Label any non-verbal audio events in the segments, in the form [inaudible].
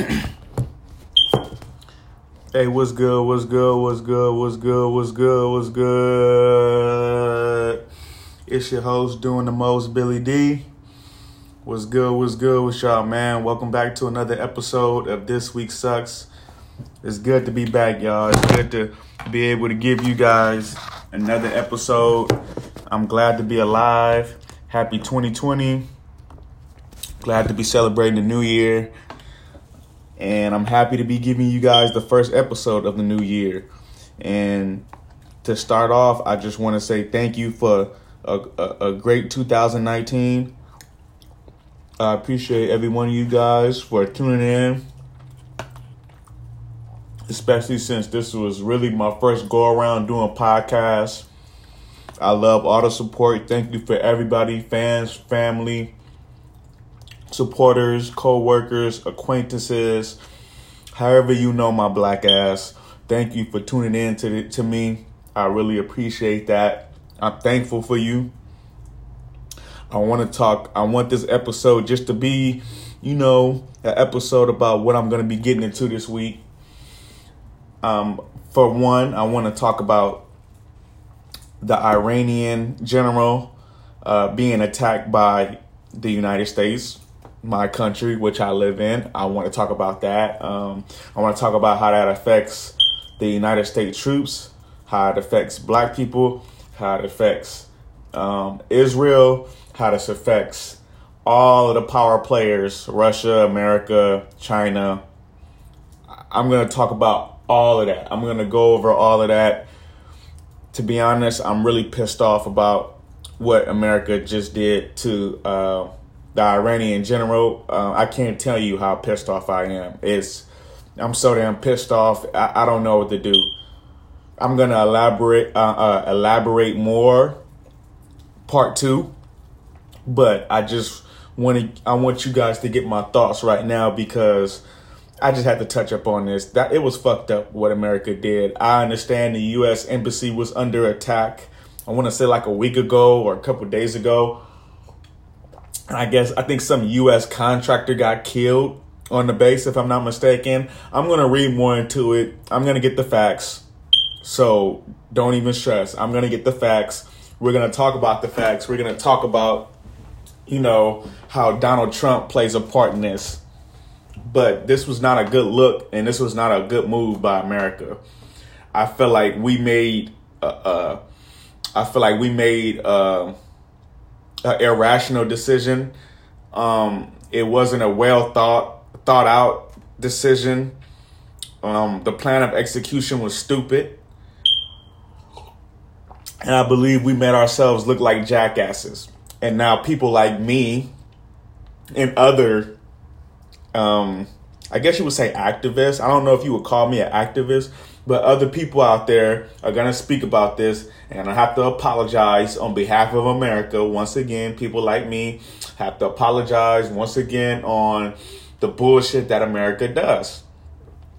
[clears throat] Hey, what's good? What's good? What's good? What's good? What's good? What's good? It's your host doing the most, Billy D. What's good? What's good with y'all, man? Welcome back to another episode of This Week Sucks. It's good to be back, y'all. It's good to be able to give you guys another episode. I'm glad to be alive. Happy 2020. Glad to be celebrating the new year and I'm happy to be giving you guys the first episode of the new year. And to start off, I just want to say thank you for a, a, a great 2019. I appreciate every one of you guys for tuning in, especially since this was really my first go around doing podcasts. I love all the support. Thank you for everybody, fans, family, supporters, co-workers, acquaintances, however you know my black ass. Thank you for tuning in to the, to me. I really appreciate that. I'm thankful for you. I want to talk. I want this episode just to be, you know, an episode about what I'm going to be getting into this week. Um, for one, I want to talk about the Iranian general uh, being attacked by the United States my country, which I live in. I want to talk about that. Um, I want to talk about how that affects the United States troops, how it affects black people, how it affects um, Israel, how this affects all of the power players Russia, America, China. I'm going to talk about all of that. I'm going to go over all of that. To be honest, I'm really pissed off about what America just did to. Uh, the Iranian general, uh, I can't tell you how pissed off I am. It's I'm so damn pissed off. I, I don't know what to do. I'm gonna elaborate uh, uh, elaborate more, part two. But I just want to I want you guys to get my thoughts right now because I just had to touch up on this. That it was fucked up what America did. I understand the U.S. embassy was under attack. I want to say like a week ago or a couple days ago I guess I think some U.S. contractor got killed on the base, if I'm not mistaken. I'm gonna read more into it. I'm gonna get the facts, so don't even stress. I'm gonna get the facts. We're gonna talk about the facts. We're gonna talk about, you know, how Donald Trump plays a part in this. But this was not a good look, and this was not a good move by America. I feel like we made. Uh, uh I feel like we made. Uh, an irrational decision. Um, it wasn't a well thought thought out decision. Um, the plan of execution was stupid. And I believe we made ourselves look like jackasses. And now people like me and other um, I guess you would say activist. I don't know if you would call me an activist, but other people out there are going to speak about this, and I have to apologize on behalf of America. Once again, people like me have to apologize once again on the bullshit that America does.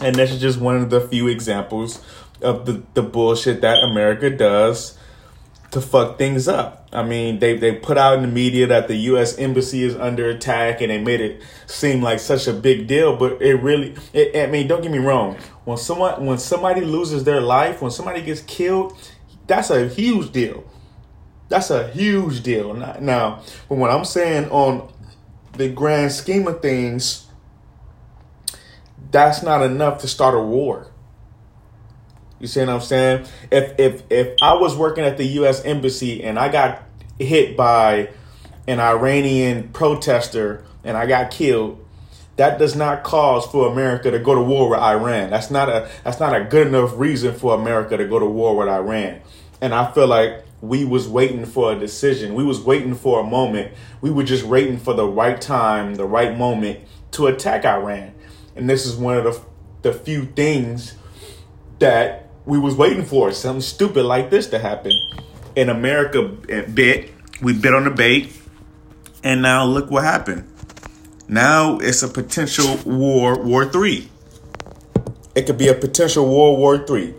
And this is just one of the few examples of the, the bullshit that America does to fuck things up. I mean, they they put out in the media that the U.S. embassy is under attack, and they made it seem like such a big deal. But it really, it, I mean, don't get me wrong. When someone when somebody loses their life, when somebody gets killed, that's a huge deal. That's a huge deal. Now, but what I'm saying on the grand scheme of things, that's not enough to start a war. You see what I'm saying? If if if I was working at the U.S. embassy and I got hit by an Iranian protester and I got killed, that does not cause for America to go to war with Iran. That's not a that's not a good enough reason for America to go to war with Iran. And I feel like we was waiting for a decision. We was waiting for a moment. We were just waiting for the right time, the right moment to attack Iran. And this is one of the the few things that we was waiting for something stupid like this to happen. In America bit, we bit on the bait, and now look what happened. Now it's a potential war, War Three. It could be a potential World War Three,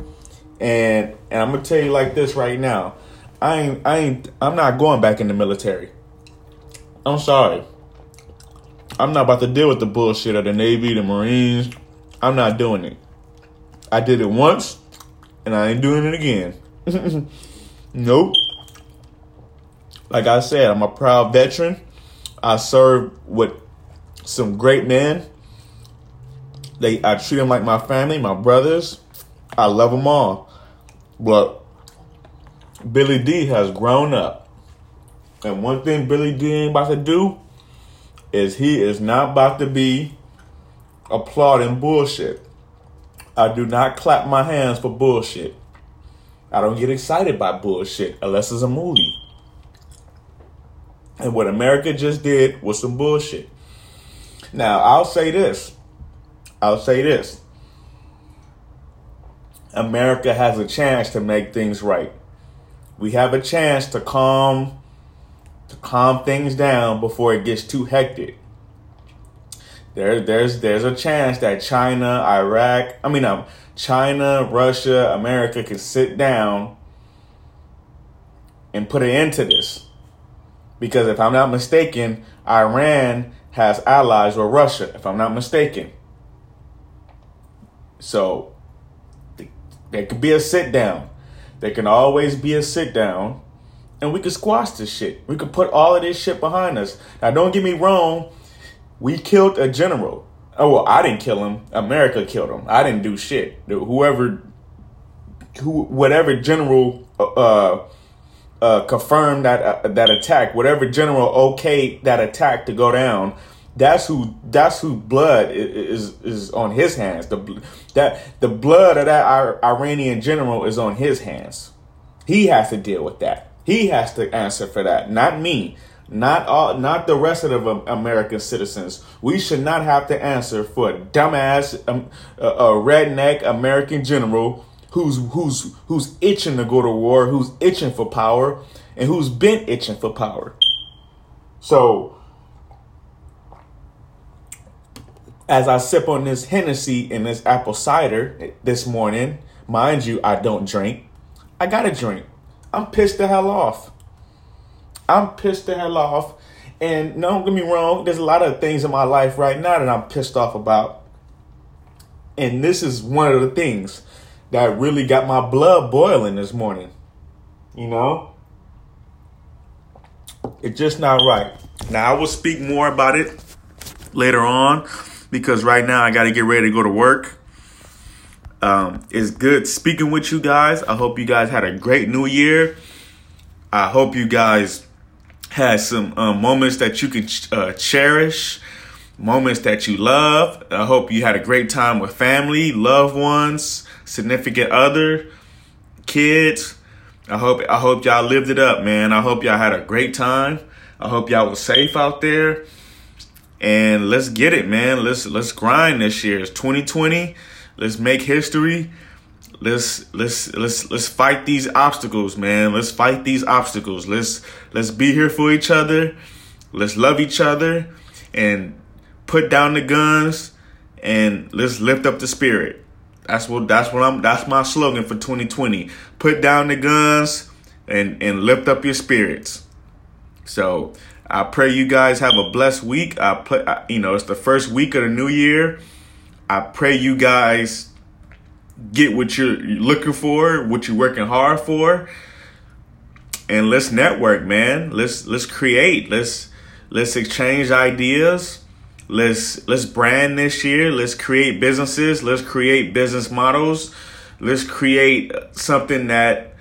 and and I'm gonna tell you like this right now. I ain't, I ain't, I'm not going back in the military. I'm sorry. I'm not about to deal with the bullshit of the Navy, the Marines. I'm not doing it. I did it once, and I ain't doing it again. [laughs] nope. Like I said, I'm a proud veteran. I served with some great men. They, I treat them like my family, my brothers. I love them all. But Billy D has grown up. And one thing Billy D ain't about to do is he is not about to be applauding bullshit. I do not clap my hands for bullshit. I don't get excited by bullshit unless it's a movie. And what America just did was some bullshit. Now, I'll say this. I'll say this. America has a chance to make things right. We have a chance to calm to calm things down before it gets too hectic. There, there's there's a chance that China, Iraq, I mean, um, China, Russia, America can sit down and put an end to this. Because if I'm not mistaken, Iran has allies with Russia, if I'm not mistaken. So there could be a sit down. There can always be a sit down. And we could squash this shit. We could put all of this shit behind us. Now, don't get me wrong. We killed a general. Oh, well, I didn't kill him. America killed him. I didn't do shit. Whoever, who, whatever general, uh, uh, confirmed that uh, that attack, whatever general okayed that attack to go down, that's who that's who blood is is on his hands. The that the blood of that Iranian general is on his hands. He has to deal with that. He has to answer for that, not me, not all, not the rest of the American citizens. We should not have to answer for a dumbass, um, a, a redneck American general who's who's who's itching to go to war, who's itching for power, and who's been itching for power. So as I sip on this Hennessy and this apple cider this morning, mind you, I don't drink. I gotta drink. I'm pissed the hell off. I'm pissed the hell off. And don't get me wrong, there's a lot of things in my life right now that I'm pissed off about. And this is one of the things that really got my blood boiling this morning. You know? It's just not right. Now, I will speak more about it later on because right now I got to get ready to go to work. Um, it's good speaking with you guys. I hope you guys had a great new year. I hope you guys had some uh, moments that you can uh, cherish, moments that you love. I hope you had a great time with family, loved ones, significant other, kids. I hope I hope y'all lived it up, man. I hope y'all had a great time. I hope y'all was safe out there and let's get it, man. Let's let's grind this year. It's 2020. Let's make history. Let's let's let's let's fight these obstacles, man. Let's fight these obstacles. Let's let's be here for each other. Let's love each other and put down the guns and let's lift up the spirit. That's what that's what I'm that's my slogan for 2020. Put down the guns and and lift up your spirits. So I pray you guys have a blessed week. I play, you know, it's the first week of the new year. I pray you guys get what you're looking for, what you're working hard for, and let's network, man. Let's let's create. Let's let's exchange ideas. Let's let's brand this year. Let's create businesses. Let's create business models. Let's create something that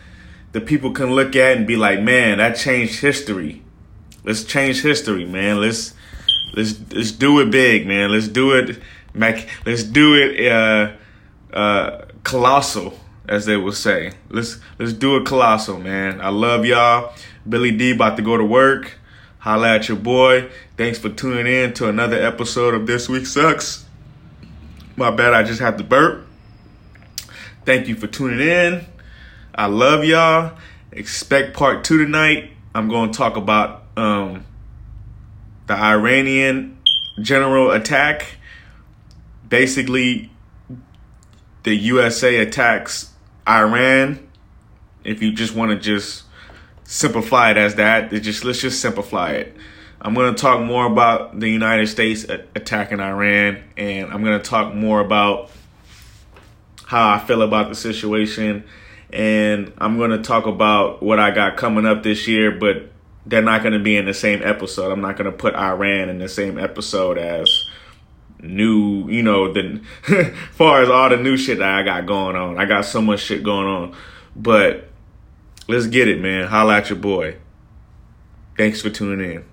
the people can look at and be like, man, that changed history. Let's change history, man. Let's let's let's do it big, man. Let's do it, Mac. Let's do it, uh, uh, colossal, as they will say. Let's let's do it colossal, man. I love y'all. Billy D about to go to work. Holla at your boy. Thanks for tuning in to another episode of This Week Sucks. My bad, I just had to burp. Thank you for tuning in. I love y'all. Expect part two tonight. I'm going to talk about um, the Iranian general attack. Basically, the USA attacks Iran. If you just want to just simplify it as that, just let's just simplify it. I'm going to talk more about the United States attacking Iran, and I'm going to talk more about how I feel about the situation. And I'm going to talk about what I got coming up this year, but they're not going to be in the same episode. I'm not going to put Iran in the same episode as new, you know, the [laughs] far as all the new shit that I got going on. I got so much shit going on. But let's get it, man. Holla at your boy. Thanks for tuning in.